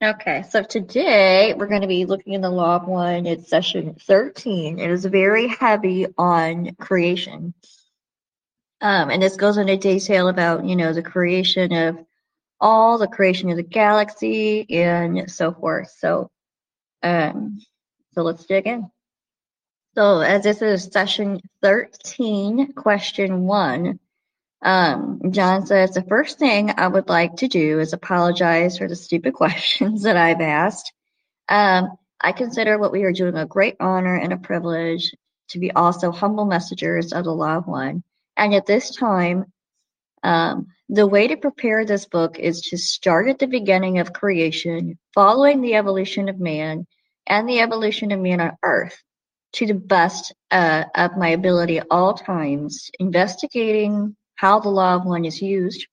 Okay, so today we're going to be looking in the Law of One. It's session 13. It is very heavy on creation. Um, and this goes into detail about, you know, the creation of all, the creation of the galaxy, and so forth. So, um, so let's dig in. So, as this is session 13, question one, um, Don says, the first thing I would like to do is apologize for the stupid questions that I've asked. Um, I consider what we are doing a great honor and a privilege to be also humble messengers of the law one. And at this time, um, the way to prepare this book is to start at the beginning of creation, following the evolution of man and the evolution of man on earth to the best uh, of my ability at all times, investigating how the law of one is used.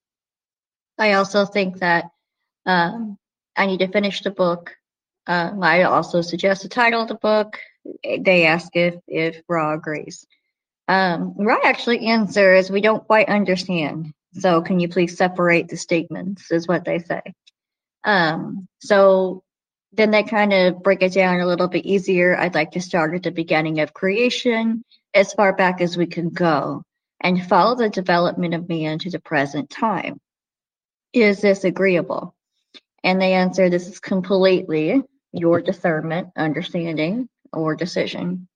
I also think that um, I need to finish the book. Uh, I also suggest the title of the book. They ask if if Ra agrees. Um, Ra actually answers, "We don't quite understand. So can you please separate the statements?" Is what they say. Um, so then they kind of break it down a little bit easier. I'd like to start at the beginning of creation, as far back as we can go and follow the development of man to the present time. Is this agreeable? And they answer, this is completely your discernment, understanding, or decision.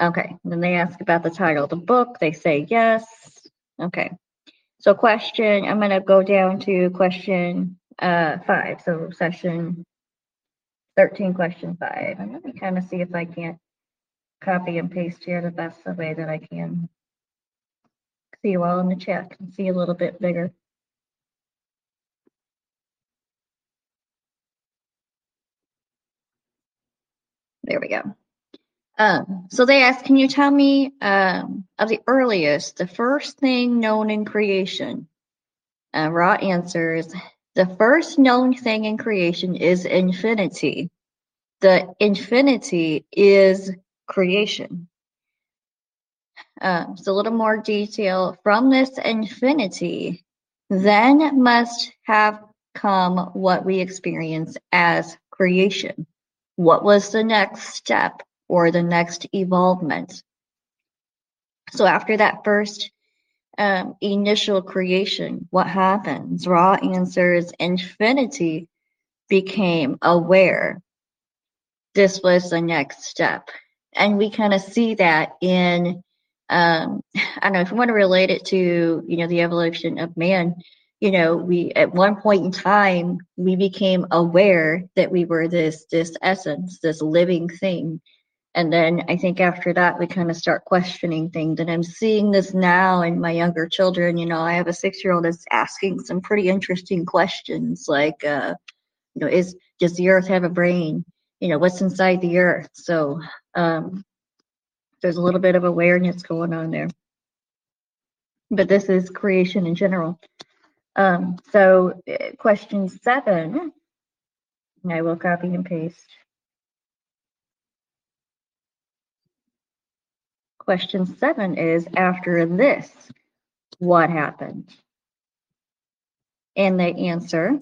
Okay, then they ask about the title of the book. They say yes. Okay, so question, I'm going to go down to question uh, five. So session 13, question five. Going to kind of see if I can't copy and paste here the best way that I can see you all in the chat can see a little bit bigger. There we go. Um, so they ask, can you tell me um, of the earliest, the first thing known in creation? Uh, Ra answers, the first known thing in creation is infinity. The infinity is creation. Uh, so a little more detail. From this infinity, then must have come what we experience as creation. What was the next step or the next evolvement? So after that first um, initial creation, what happens? Ra answers infinity became aware. This was the next step. And we kind of see that in um, I don't know if you want to relate it to, you know, the evolution of man, you know, we at one point in time we became aware that we were this this essence, this living thing. And then I think after that we kind of start questioning things. And I'm seeing this now in my younger children. You know, I have a six year old that's asking some pretty interesting questions like, uh, you know, is does the earth have a brain? You know, what's inside the earth? So um, there's a little bit of awareness going on there. But this is creation in general. Um, so uh, question seven, I will copy and paste. Question seven is after this, what happened? And they answer,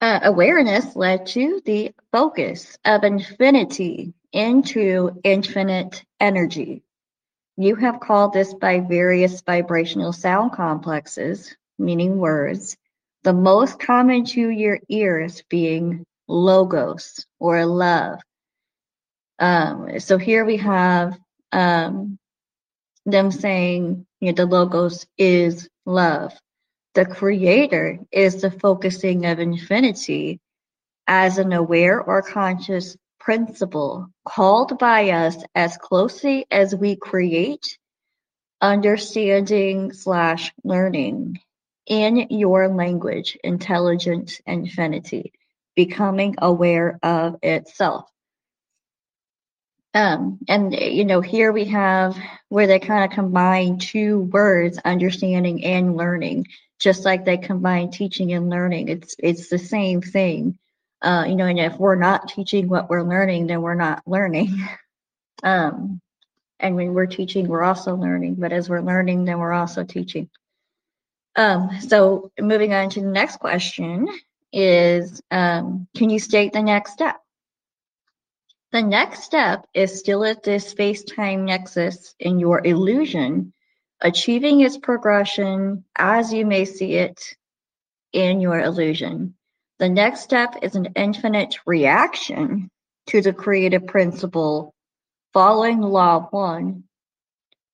uh, awareness led to the focus of infinity into infinite energy. You have called this by various vibrational sound complexes, meaning words, the most common to your ears being logos or love. Um, so here we have um, them saying you know, the logos is love. The creator is the focusing of infinity as an aware or conscious principle called by us as closely as we create, understanding slash learning in your language, intelligent infinity, becoming aware of itself. Um, and you know, here we have where they kind of combine two words, understanding and learning, just like they combine teaching and learning. It's it's the same thing. Uh, you know, and if we're not teaching what we're learning, then we're not learning. um, and when we're teaching, we're also learning. But as we're learning, then we're also teaching. Um, so moving on to the next question, is um, can you state the next step? The next step is still at this space-time nexus in your illusion, achieving its progression as you may see it in your illusion. The next step is an infinite reaction to the creative principle following law one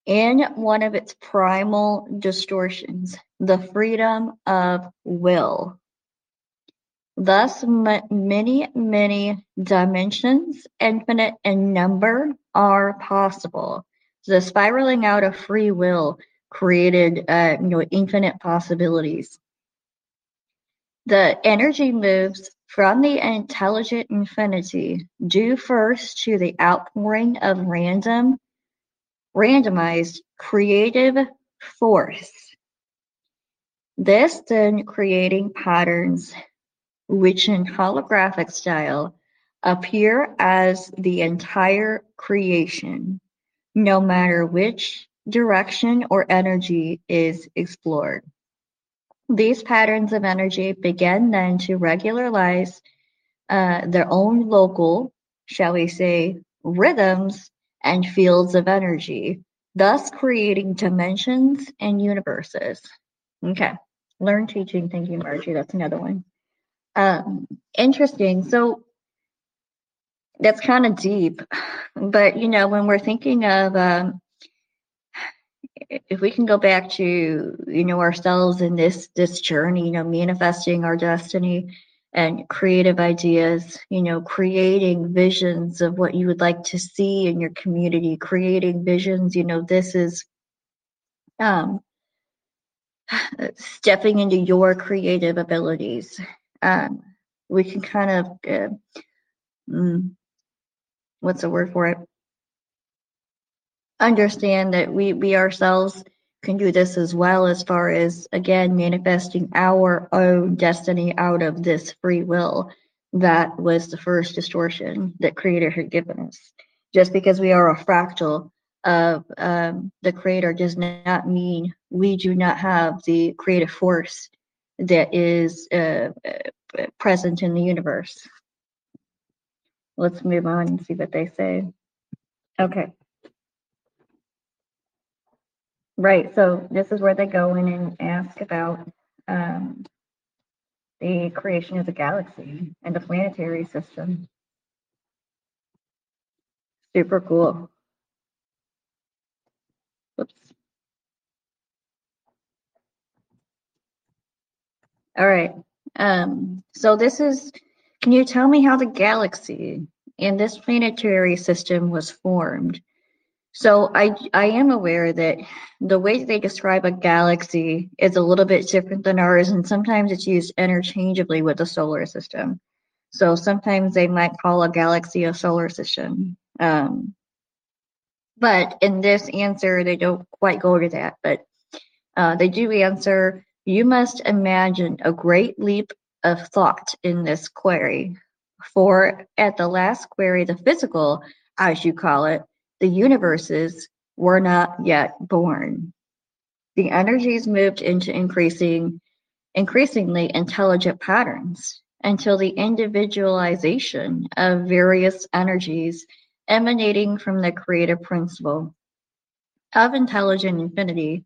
in one of its primal distortions, the freedom of will. Thus, many, many dimensions, infinite in number, are possible. The spiraling out of free will created, uh, you know, infinite possibilities. The energy moves from the intelligent infinity due first to the outpouring of random, randomized creative force. This then creating patterns which in holographic style appear as the entire creation, no matter which direction or energy is explored. These patterns of energy begin then to regularize uh, their own local, shall we say, rhythms and fields of energy, thus creating dimensions and universes. Okay, learn teaching thinking, Margie. That's another one. Um, interesting. So that's kind of deep, but you know, when we're thinking of, um, if we can go back to you know ourselves in this this journey, you know, manifesting our destiny and creative ideas, you know, creating visions of what you would like to see in your community, creating visions, you know, this is um stepping into your creative abilities. Um, we can kind of uh, mm, what's the word for it understand that we we ourselves can do this as well as far as again manifesting our own destiny out of this free will that was the first distortion that creator had given us just because we are a fractal of um, the creator does not mean we do not have the creative force that is uh, uh, present in the universe. Let's move on and see what they say. Okay. Right, so this is where they go in and ask about um, the creation of the galaxy and the planetary system. Super cool. Whoops. All right. Um, so this is, can you tell me how the galaxy and this planetary system was formed? So I I am aware that the way they describe a galaxy is a little bit different than ours, and sometimes it's used interchangeably with the solar system. So sometimes they might call a galaxy a solar system. Um, but in this answer, they don't quite go to that. But uh, they do answer you must imagine a great leap of thought in this query, for at the last query, the physical, as you call it, the universes were not yet born. The energies moved into increasing, increasingly intelligent patterns until the individualization of various energies emanating from the creative principle of intelligent infinity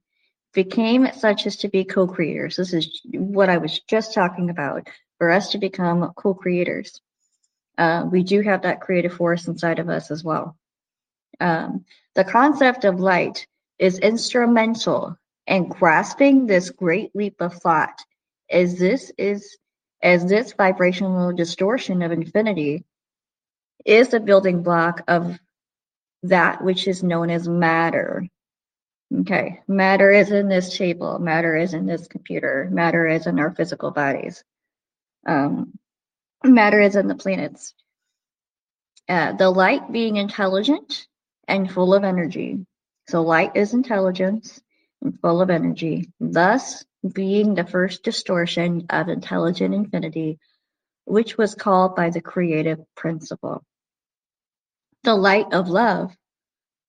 became such as to be co-creators. This is what I was just talking about, for us to become co-creators. Uh, we do have that creative force inside of us as well. Um, the concept of light is instrumental in grasping this great leap of thought, as this is as this vibrational distortion of infinity is the building block of that which is known as matter. Okay, matter is in this table, matter is in this computer, matter is in our physical bodies. Um, matter is in the planets. Uh, the light being intelligent and full of energy. So light is intelligence and full of energy, thus being the first distortion of intelligent infinity, which was called by the creative principle. The light of love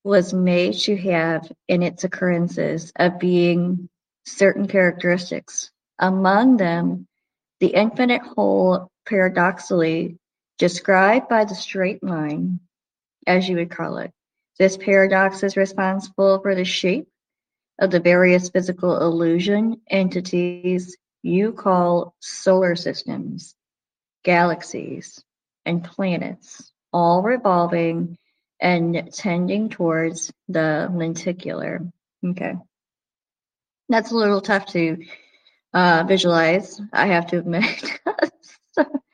was made to have in its occurrences of being certain characteristics, among them the infinite whole paradoxically described by the straight line, as you would call it. This paradox is responsible for the shape of the various physical illusion entities you call solar systems, galaxies, and planets, all revolving and tending towards the lenticular. Okay. That's a little tough to uh, visualize, I have to admit.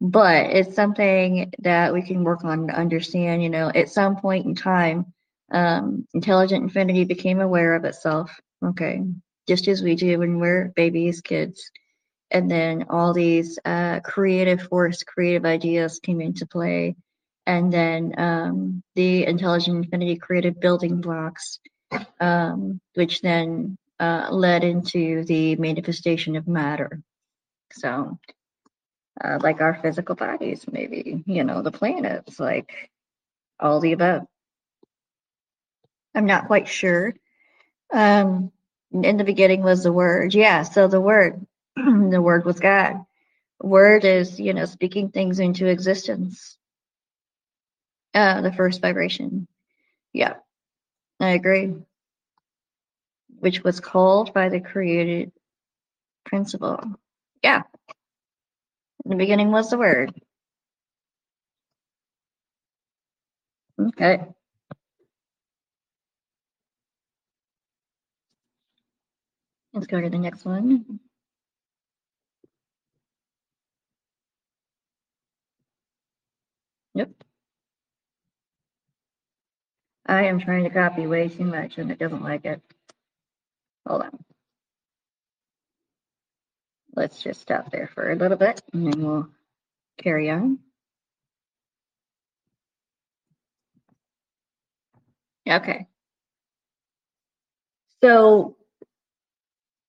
but it's something that we can work on to understand. You know, at some point in time, um, intelligent infinity became aware of itself. Okay, just as we do when we're babies, kids, and then all these uh, creative force, creative ideas came into play, and then um, the intelligent infinity created building blocks, um, which then uh, led into the manifestation of matter. So uh, like our physical bodies, maybe, you know, the planets, like all the above. I'm not quite sure. Um, in the beginning was the word. Yeah, so the word, the word was God. Word is, you know, speaking things into existence. Uh, the first vibration. Yeah, I agree. Which was called by the created principle. Yeah, in the beginning was the Word. Okay. Let's go to the next one. Yep. I am trying to copy way too much and it doesn't like it. Hold on let's just stop there for a little bit and then we'll carry on. Okay. So,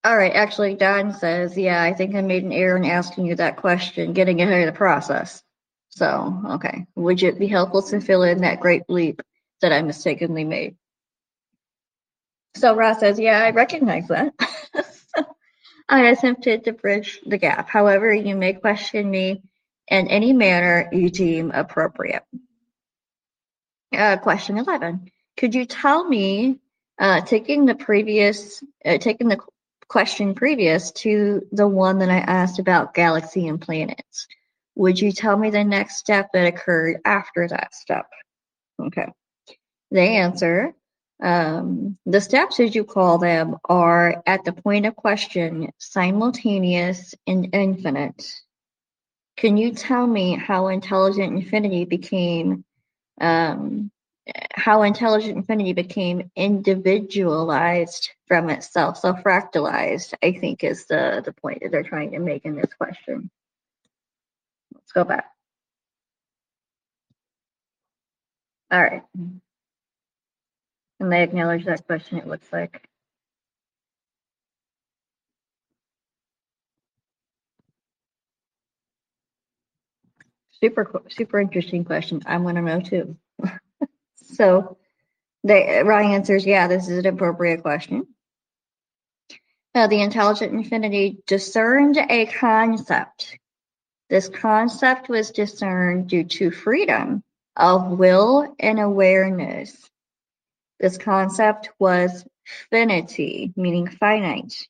all right, actually, Don says, yeah, I think I made an error in asking you that question, getting ahead of the process. So, okay. Would it be helpful to fill in that great leap that I mistakenly made? So Ra says, yeah, I recognize that. I attempted to bridge the gap. However, you may question me in any manner you deem appropriate. Uh, question 11. Could you tell me, uh, taking the previous, uh, taking the question previous to the one that I asked about galaxy and planets, would you tell me the next step that occurred after that step? Okay. They answer, um, the steps, as you call them, are at the point of question, simultaneous and infinite. Can you tell me how intelligent infinity became um, how intelligent infinity became individualized from itself, so fractalized, I think is the, the point that they're trying to make in this question. Let's go back. All right. And they acknowledge that question, it looks like. Super, super interesting question. I want to know too. so, they, Ra answers, yeah, this is an appropriate question. Uh, the intelligent infinity discerned a concept. This concept was discerned due to freedom of will and awareness. This concept was finity, meaning finite.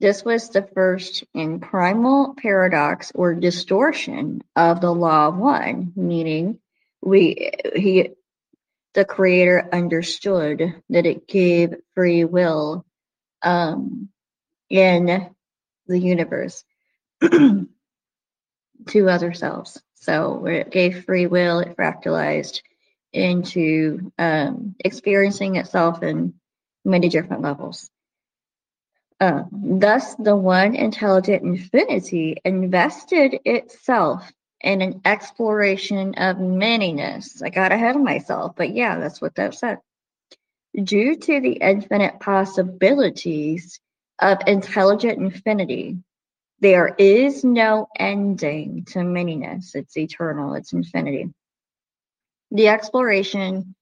This was the first in primal paradox or distortion of the law of one, meaning we he the creator understood that it gave free will um, in the universe to other selves. So it gave free will, it fractalized, into um, experiencing itself in many different levels. Uh, thus, the one intelligent infinity invested itself in an exploration of manyness. I got ahead of myself, but yeah, that's what that said. Due to the infinite possibilities of intelligent infinity, there is no ending to manyness. It's eternal, it's infinity. The exploration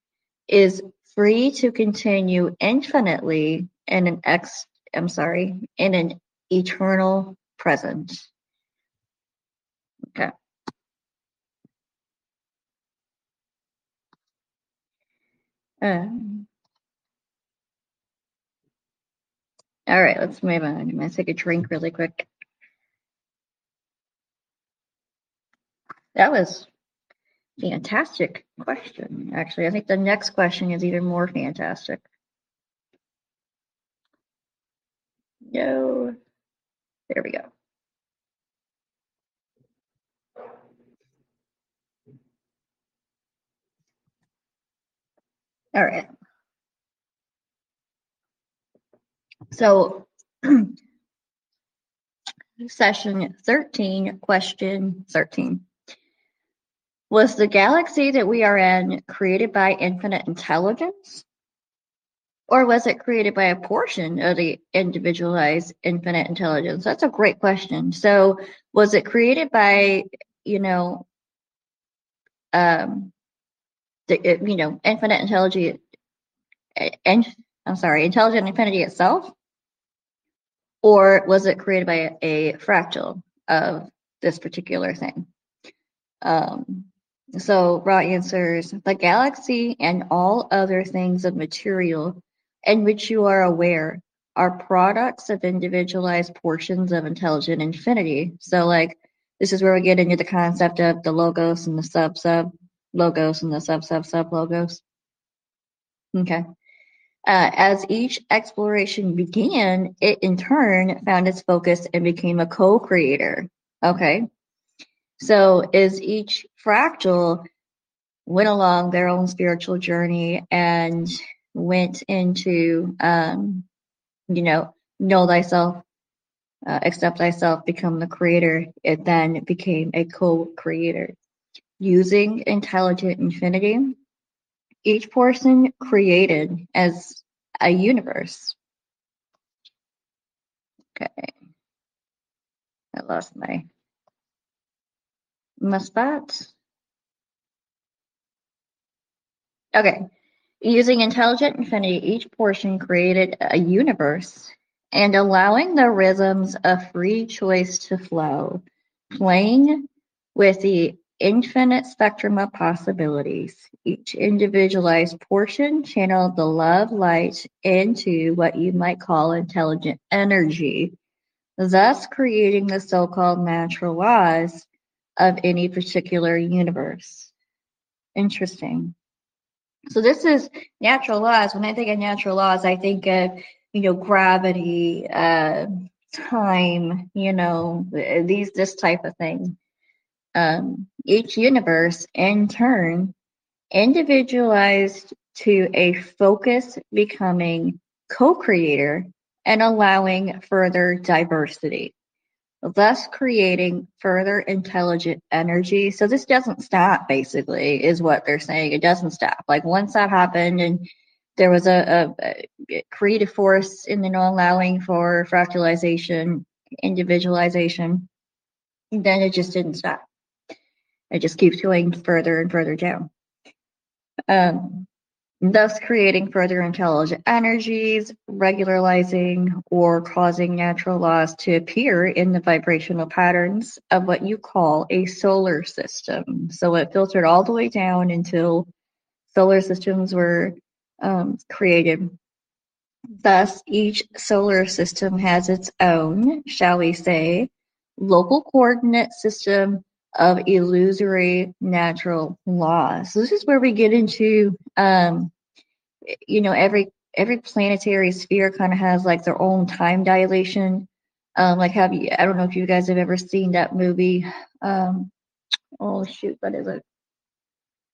is free to continue infinitely in an ex I'm sorry, in an eternal present. Okay. Um, all right, let's move on. I'm to take a drink really quick. That was fantastic question, actually. I think the next question is even more fantastic. No. There we go. All right. So, session 13, question 13. Was the galaxy that we are in created by infinite intelligence? Or was it created by a portion of the individualized infinite intelligence? That's a great question. So, was it created by, you know, um, the, you know, infinite intelligence, and I'm sorry, intelligent infinity itself? Or was it created by a, a fractal of this particular thing? Um, so Ra answers, the galaxy and all other things of material in which you are aware are products of individualized portions of intelligent infinity. So like this is where we get into the concept of the logos and the sub sub logos and the sub sub sub logos. Okay. Uh, as each exploration began, it in turn found its focus and became a co-creator. Okay. So as each fractal went along their own spiritual journey and went into, um, you know, know thyself, uh, accept thyself, become the creator, it then became a co-creator. Using intelligent infinity, each person created as a universe. Okay. I lost my must that? Okay. Using intelligent infinity, each portion created a universe and allowing the rhythms of free choice to flow, playing with the infinite spectrum of possibilities. Each individualized portion channeled the love light into what you might call intelligent energy, thus creating the so-called natural laws of any particular universe. Interesting. So this is natural laws. When I think of natural laws, I think of, you know, gravity, uh, time, you know, these, this type of thing. Um, each universe in turn individualized to a focus becoming co-creator and allowing further diversity thus creating further intelligent energy. So this doesn't stop, basically, is what they're saying. It doesn't stop. Like once that happened and there was a, a, a creative force in the non allowing for fractalization, individualization, then it just didn't stop. It just keeps going further and further down. Um, thus creating further intelligent energies, regularizing or causing natural laws to appear in the vibrational patterns of what you call a solar system. So it filtered all the way down until solar systems were um, created. Thus, each solar system has its own, shall we say, local coordinate system of illusory natural laws. So this is where we get into, um, you know, every every planetary sphere kind of has like their own time dilation. Um, like have you? I don't know if you guys have ever seen that movie. Um, oh shoot, what is it?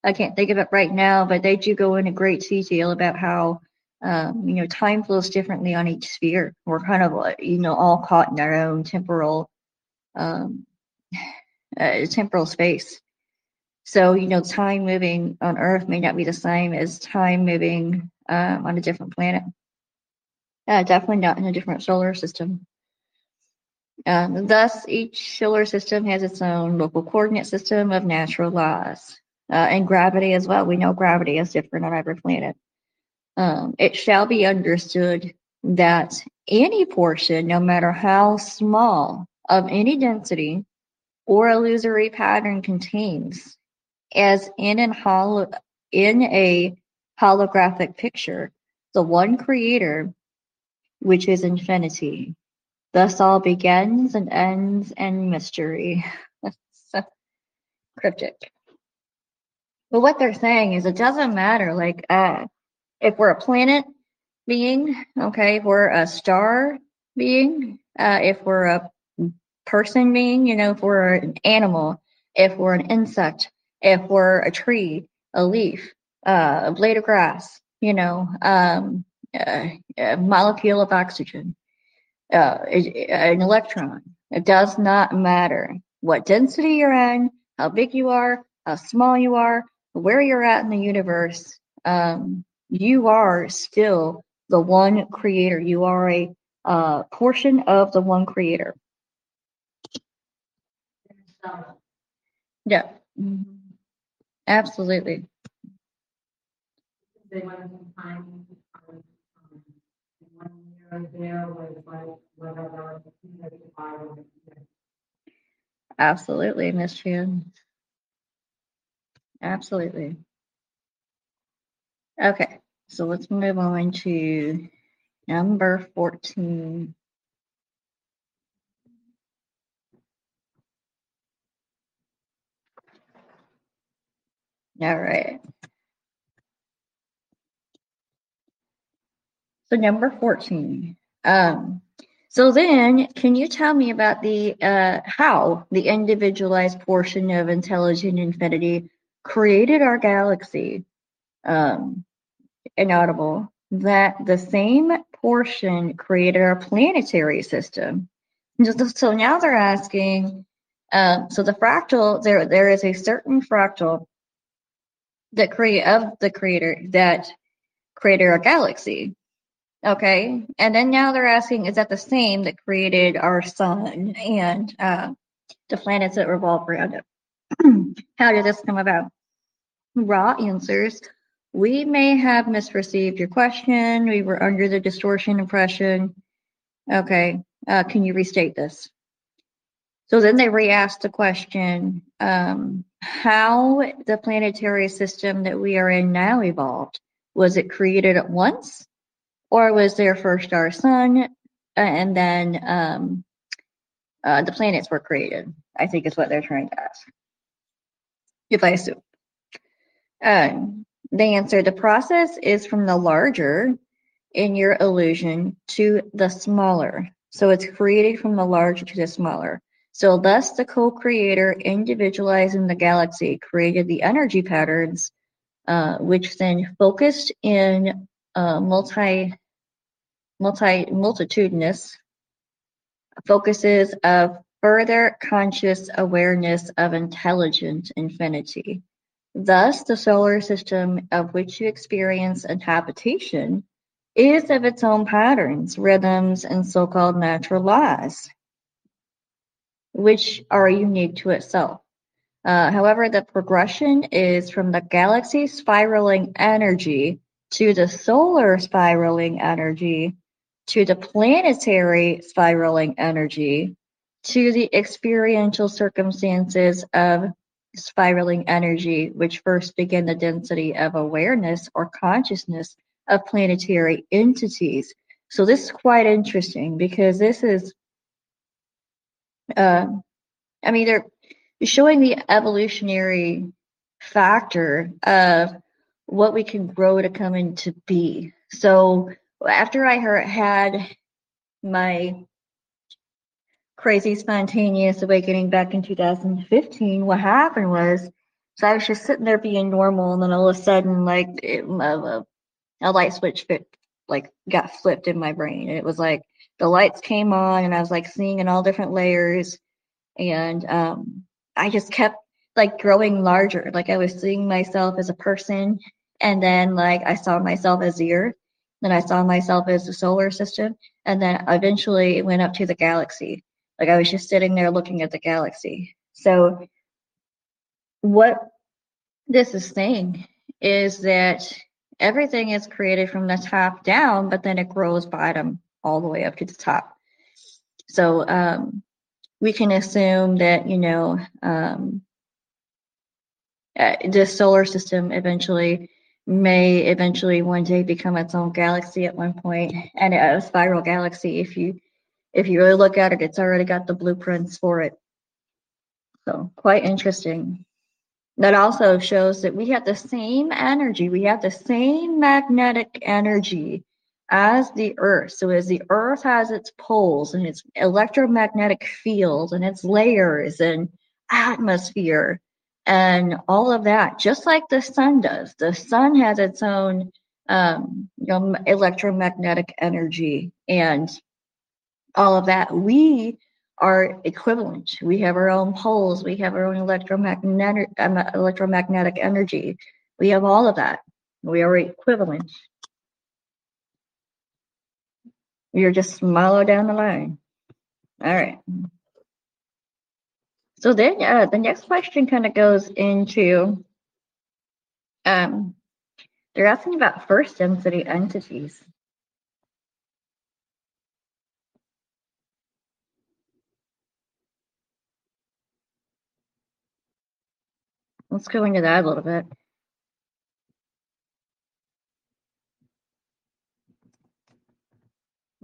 I can't think of it right now, but they do go into great detail about how um, you know time flows differently on each sphere. We're kind of you know all caught in our own temporal um, uh, temporal space. So, you know, time moving on Earth may not be the same as time moving um, on a different planet. Uh, definitely not in a different solar system. Um, thus, each solar system has its own local coordinate system of natural laws. Uh, and gravity as well. We know gravity is different on every planet. Um, it shall be understood that any portion, no matter how small, of any density or illusory pattern contains, as in, an holo- in a holographic picture, the one creator, which is infinity. Thus all begins and ends in mystery. cryptic. But what they're saying is it doesn't matter, like, uh, if we're a planet being, okay, if we're a star being, uh, if we're a person being, you know, if we're an animal, if we're an insect, if we're a tree, a leaf, uh, a blade of grass, you know, um, uh, a molecule of oxygen, uh, an electron. It does not matter what density you're in, how big you are, how small you are, where you're at in the universe. Um, you are still the one creator. You are a uh, portion of the one creator. Yeah, mm-hmm. absolutely. They went from time um, one year there was like whatever. Absolutely, Miss Chan. Absolutely. Okay, so let's move on to number 14. All right. So number 14. Um, so then, can you tell me about the uh, how the individualized portion of intelligent infinity created our galaxy? Um, inaudible. That the same portion created our planetary system. So now they're asking. Uh, so the fractal, there there is a certain fractal that create of the creator that created our galaxy. Okay, and then now they're asking, is that the same that created our sun and uh, the planets that revolve around it? How did this come about? Ra answers, we may have misperceived your question. We were under the distortion impression. Okay, uh, can you restate this? So then they re-asked the question, um, how the planetary system that we are in now evolved. Was it created at once? Or was there first our sun uh, and then um, uh, the planets were created? I think is what they're trying to ask. If I assume. Um, the answer, the process is from the larger in your illusion to the smaller. So it's created from the larger to the smaller. So thus the co-creator individualizing the galaxy created the energy patterns, uh, which then focused in uh, multi, multi, multitudinous focuses of further conscious awareness of intelligent infinity. Thus, the solar system of which you experience inhabitation is of its own patterns, rhythms, and so-called natural laws which are unique to itself. Uh, however, the progression is from the galaxy spiraling energy to the solar spiraling energy to the planetary spiraling energy to the experiential circumstances of spiraling energy, which first begin the density of awareness or consciousness of planetary entities. So this is quite interesting because this is uh, I mean, they're showing the evolutionary factor of what we can grow to come into be. So after I had my crazy spontaneous awakening back in 2015, what happened was, so I was just sitting there being normal, and then all of a sudden, like it, a, a light switch fit, like got flipped in my brain, and it was like the lights came on and I was like seeing in all different layers and um, I just kept like growing larger. Like I was seeing myself as a person and then like I saw myself as the earth, then I saw myself as the solar system, and then eventually it went up to the galaxy. Like I was just sitting there looking at the galaxy. So what this is saying is that everything is created from the top down, but then it grows bottom all the way up to the top. So um, we can assume that, you know, um, uh, the solar system eventually may eventually one day become its own galaxy at one point and a spiral galaxy. If you if you really look at it it's already got the blueprints for it. So quite interesting. That also shows that we have the same energy. We have the same magnetic energy as the earth so as the earth has its poles and its electromagnetic field and its layers and atmosphere and all of that, just like the sun does. The sun has its own um, you know, electromagnetic energy and all of that. We are equivalent. We have our own poles. We have our own electromagnetic um, electromagnetic energy. We have all of that. We are equivalent. Are just smaller down the line. All right. So then uh, the next question kind of goes into um, they're asking about first density entities. Let's go into that a little bit.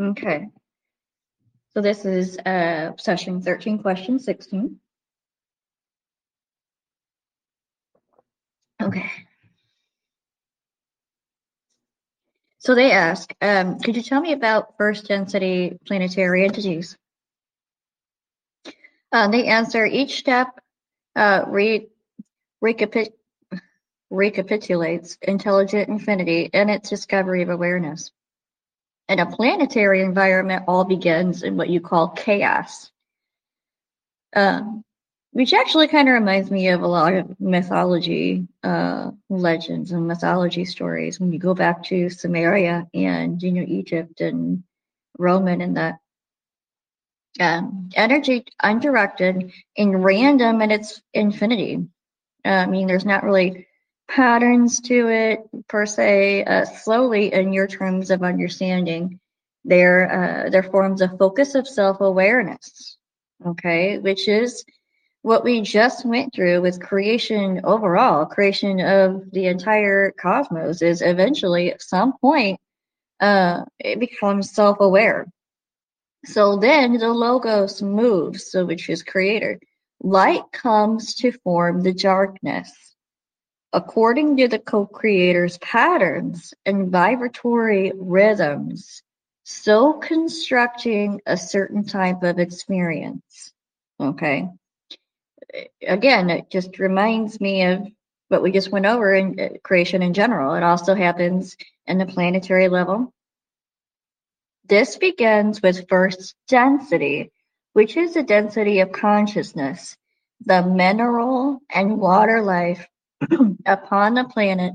Okay. So this is uh, session 13, question 16. Okay. So they ask, um, could you tell me about first density planetary entities? Uh, they answer each step uh, re recapit recapitulates intelligent infinity and its discovery of awareness. In a planetary environment, all begins in what you call chaos. Um, which actually kind of reminds me of a lot of mythology uh, legends and mythology stories when you go back to Sumeria and you know Egypt and Roman and that um, energy undirected and random and its infinity. Uh, I mean, there's not really patterns to it per se. Uh, slowly, in your terms of understanding, there uh, there forms of focus of self awareness. Okay, which is what we just went through with creation overall, creation of the entire cosmos, is eventually at some point uh, it becomes self-aware. So then the logos moves, so which is creator. Light comes to form the darkness. According to the co-creator's patterns and vibratory rhythms, so constructing a certain type of experience. Okay again, it just reminds me of what we just went over in uh, creation in general. It also happens in the planetary level. This begins with first density, which is the density of consciousness, the mineral and water life upon the planet,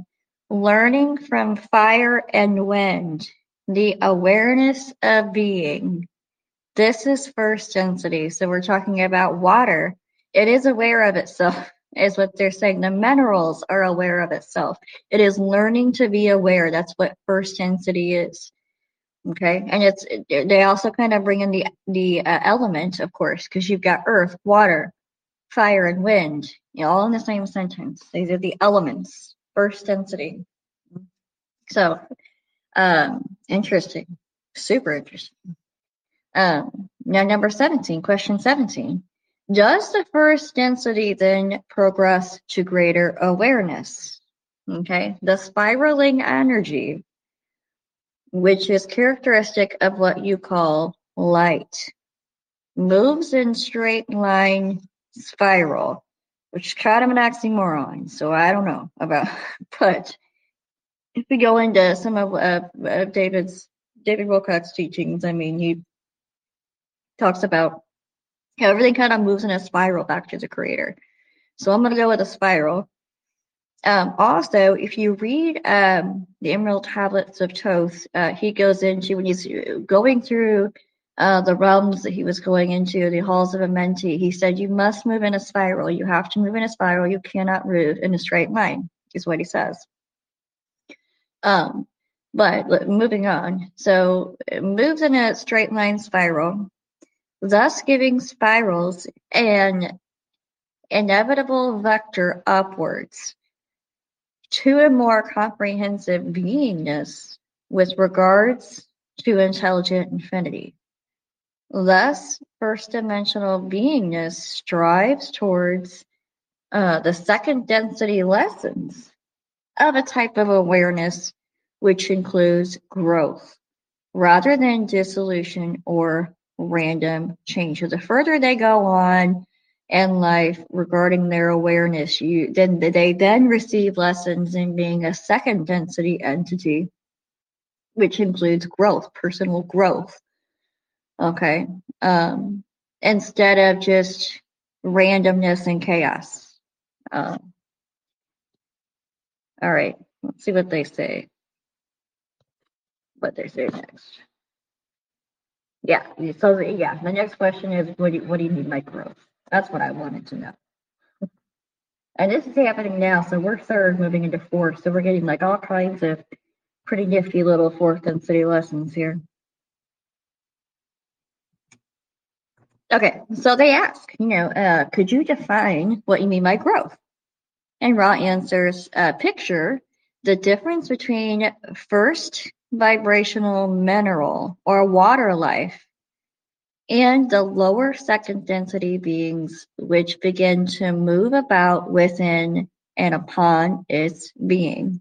learning from fire and wind, the awareness of being. This is first density. So we're talking about water it is aware of itself, is what they're saying. The minerals are aware of itself. It is learning to be aware. That's what first density is. Okay, and it's they also kind of bring in the the uh, element, of course, because you've got earth, water, fire, and wind, you know, all in the same sentence. These are the elements, first density. So, um, interesting, super interesting. Um, now, number 17, question 17. Does the first density then progress to greater awareness? Okay, the spiraling energy, which is characteristic of what you call light, moves in straight line spiral, which is kind of an oxymoron. So I don't know about, but if we go into some of uh, uh, David's David Wilcock's teachings, I mean, he talks about how everything kind of moves in a spiral back to the creator. So I'm going to go with a spiral. Um, also, if you read um, the Emerald Tablets of Thoth, uh, he goes into when he's going through uh, the realms that he was going into, the halls of Amenti, he said, You must move in a spiral. You have to move in a spiral. You cannot move in a straight line, is what he says. Um, but moving on. So it moves in a straight line spiral thus giving spirals an inevitable vector upwards to a more comprehensive beingness with regards to intelligent infinity. Thus, first-dimensional beingness strives towards uh, the second density lessons of a type of awareness which includes growth rather than dissolution or random change. So the further they go on in life regarding their awareness, you then they then receive lessons in being a second density entity, which includes growth, personal growth. Okay. Um, instead of just randomness and chaos. Um, all right, let's see what they say. What they say next. Yeah, so yeah, the next question is what do you, what do you mean by growth? That's what I wanted to know. And this is happening now, so we're third moving into fourth, so we're getting like all kinds of pretty nifty little fourth density lessons here. Okay, so they ask, you know, uh, could you define what you mean by growth? And Ra answers, uh, picture the difference between first vibrational mineral or water life and the lower second density beings which begin to move about within and upon its being.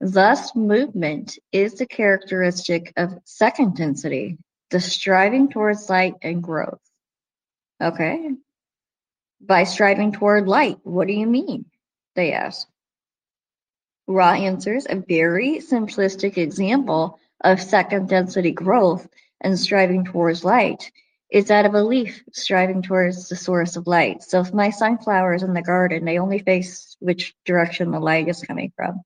Thus, movement is the characteristic of second density, the striving towards light and growth. Okay. By striving toward light, what do you mean? They ask. Ra answers a very simplistic example of second density growth and striving towards light is that of a leaf striving towards the source of light. So if my sunflowers in the garden, they only face which direction the light is coming from.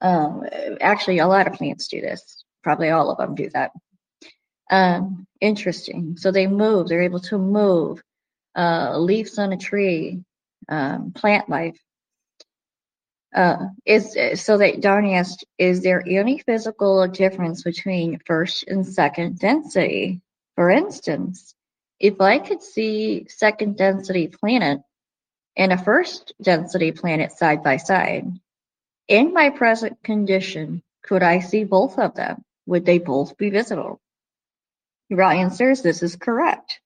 Um, actually, a lot of plants do this. Probably all of them do that. Um, interesting. So they move. They're able to move. Uh, leaves on a tree, um, plant life. Uh, is so that Donnie asked, is there any physical difference between first and second density? For instance, if I could see second density planet and a first density planet side by side, in my present condition, could I see both of them? Would they both be visible? Your answers, this is correct.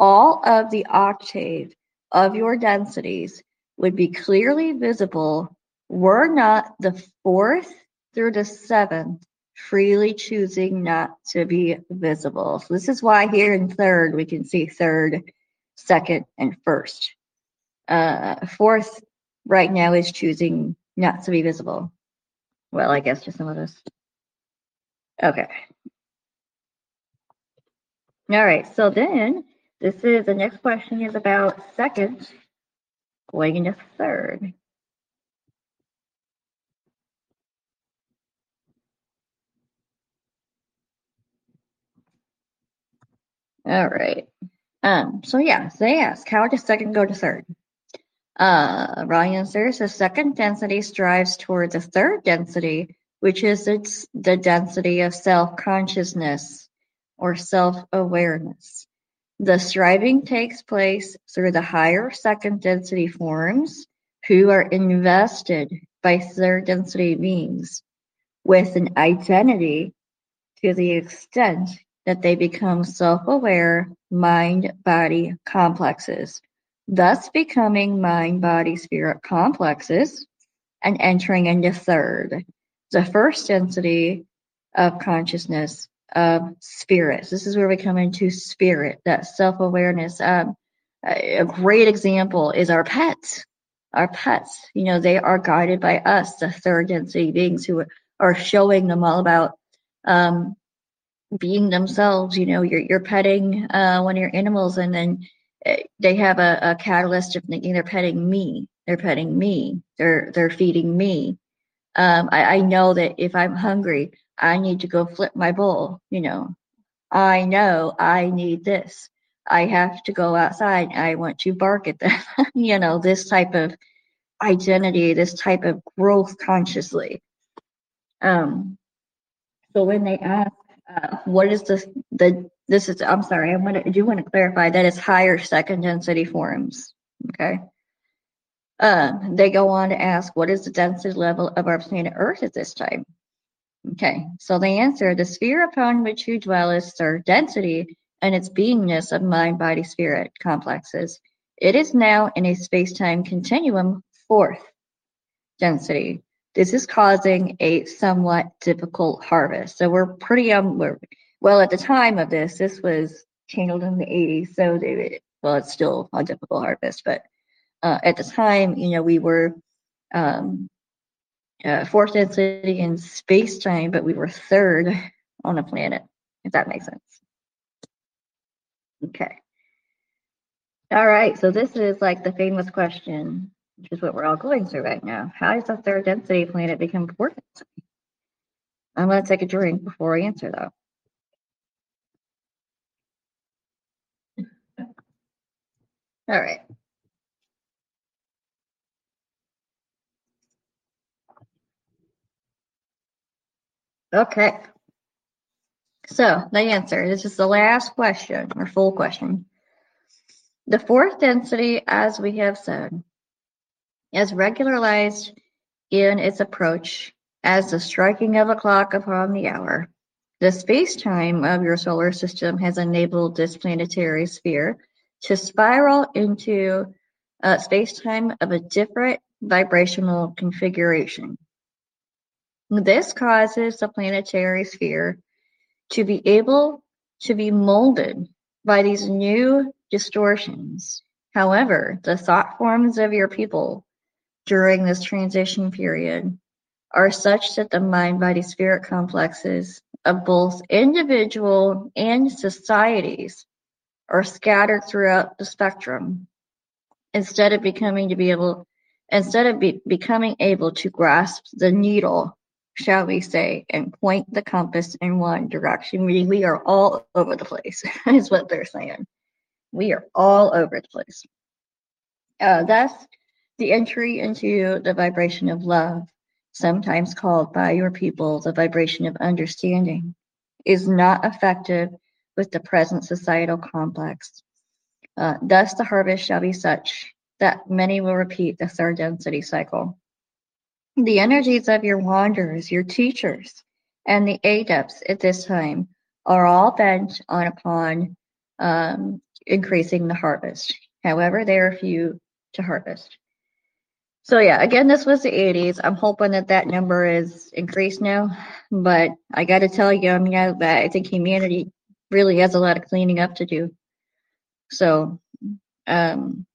All of the octave of your densities would be clearly visible were not the fourth through the seventh freely choosing not to be visible. So this is why here in third, we can see third, second, and first. Uh, fourth right now is choosing not to be visible. Well, I guess just some of us. Okay. All right, so then this is the next question is about second going into third. All right. Um, so yeah, so they ask, how does second go to third? Uh, Ra answers, the second density strives towards the third density, which is its the density of self-consciousness or self-awareness. The striving takes place through the higher second density forms who are invested by third density beings with an identity to the extent that they become self-aware mind-body complexes, thus becoming mind-body-spirit complexes and entering into third, the first density of consciousness of spirits. This is where we come into spirit, that self-awareness. Um, a great example is our pets. Our pets, you know, they are guided by us, the third density beings who are showing them all about um, being themselves. You know, you're you're petting uh, one of your animals, and then eh, they have a, a catalyst of thinking they're petting me. They're petting me. They're they're feeding me. Um, I, I know that if I'm hungry, I need to go flip my bowl. You know, I know I need this. I have to go outside. I want to bark at them. you know, this type of identity, this type of growth consciously. Um, so when they ask uh, what is the the this is, I'm sorry, I want to, do want to clarify that it's higher second density forms. Okay. Um, they go on to ask, what is the density level of our planet Earth at this time? Okay, so the answer, the sphere upon which you dwell is third density and its beingness of mind, body, spirit complexes. It is now in a space-time continuum fourth density. This is causing a somewhat difficult harvest. So we're pretty um we're, well at the time of this, this was channeled in the 80s. So they well, it's still a difficult harvest, but uh, at the time, you know, we were um, uh, fourth density in space time, but we were third on a planet. If that makes sense. Okay. All right, so this is like the famous question, which is what we're all going through right now. How does a third density planet become fourth density? I'm going to take a drink before I answer though. All right. Okay. So the answer, this is the last question or full question. The fourth density, as we have said, is regularized in its approach as the striking of a clock upon the hour. The space-time of your solar system has enabled this planetary sphere to spiral into a space-time of a different vibrational configuration. This causes the planetary sphere to be able to be molded by these new distortions. However, the thought forms of your people during this transition period are such that the mind body spirit complexes of both individual and societies are scattered throughout the spectrum instead of becoming to be able instead of be, becoming able to grasp the needle shall we say, and point the compass in one direction. We, we are all over the place, is what they're saying. We are all over the place. Uh, thus, the entry into the vibration of love, sometimes called by your people the vibration of understanding, is not effective with the present societal complex. Uh, thus, the harvest shall be such that many will repeat the third density cycle. The energies of your wanderers, your teachers, and the adepts at this time are all bent on upon um, increasing the harvest. However, there are few to harvest. So yeah, again, this was the 80s. I'm hoping that that number is increased now, but I got to tell you, I mean, I, I think humanity really has a lot of cleaning up to do. So, um,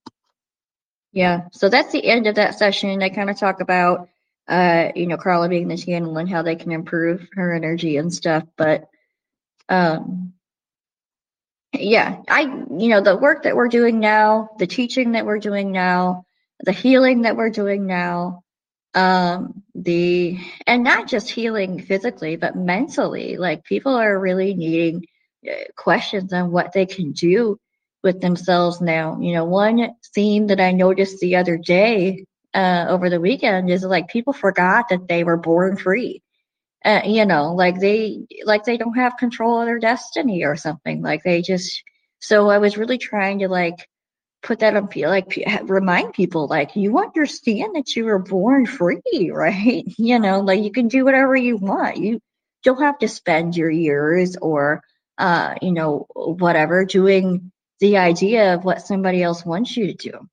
yeah, so that's the end of that session. I kind of talk about uh, you know, Carla being the channel and how they can improve her energy and stuff. But um, yeah, I, you know, the work that we're doing now, the teaching that we're doing now, the healing that we're doing now, um, the, and not just healing physically, but mentally, like people are really needing uh, questions on what they can do with themselves now. You know, one theme that I noticed the other day uh, over the weekend is like people forgot that they were born free. Uh, you know, like they like they don't have control of their destiny or something. Like they just. So I was really trying to like put that on feel like remind people like you understand that you were born free, right? You know, like you can do whatever you want. You don't have to spend your years or uh, you know, whatever doing the idea of what somebody else wants you to do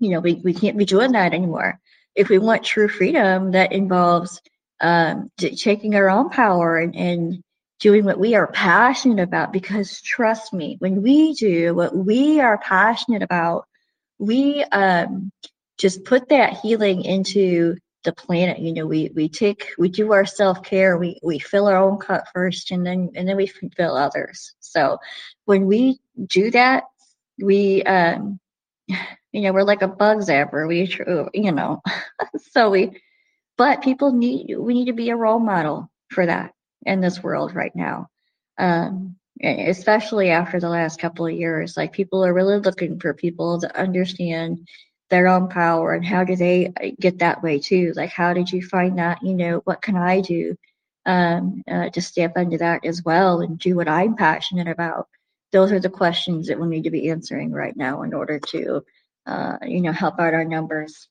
you know, we, we can't be doing that anymore. If we want true freedom, that involves um, taking our own power and, and doing what we are passionate about. Because trust me, when we do what we are passionate about, we um, just put that healing into the planet. You know, we we take we do our self care. We we fill our own cup first, and then and then we fill others. So when we do that, we um, you know, we're like a bug zapper. We, you know, so we, but people need, we need to be a role model for that in this world right now. Um, especially after the last couple of years, like people are really looking for people to understand their own power and how do they uh, get that way too? Like, how did you find that? You know, what can I do? um, uh, to step into that as well and do what I'm passionate about. Those are the questions that we need to be answering right now in order to, uh, you know, help out our numbers.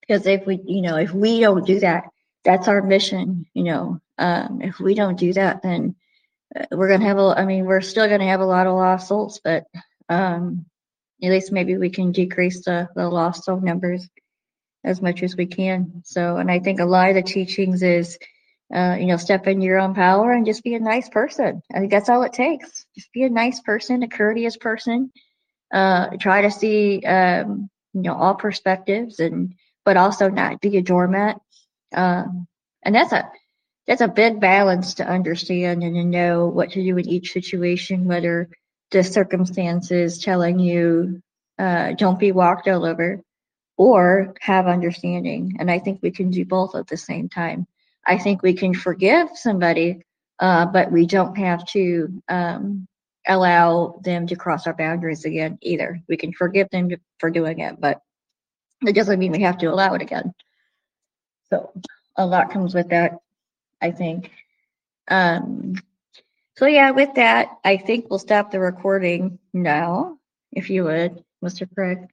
Because if we, you know, if we don't do that, that's our mission. You know, um, if we don't do that, then uh, we're gonna have a. I mean, we're still gonna have a lot of lost souls, but um, at least maybe we can decrease the the lost soul numbers as much as we can. So, and I think a lot of the teachings is, uh, you know, step into your own power and just be a nice person. I think that's all it takes. Just be a nice person, a courteous person. Uh, try to see, um, you know, all perspectives and, but also not be a doormat. Um, and that's a, that's a big balance to understand and to know what to do in each situation, whether the circumstances telling you, uh, don't be walked all over or have understanding. And I think we can do both at the same time. I think we can forgive somebody, uh, but we don't have to um, allow them to cross our boundaries again either. We can forgive them for doing it, but it doesn't mean we have to allow it again. So a lot comes with that, I think. Um, so yeah, with that, I think we'll stop the recording now, if you would, Mr. Craig.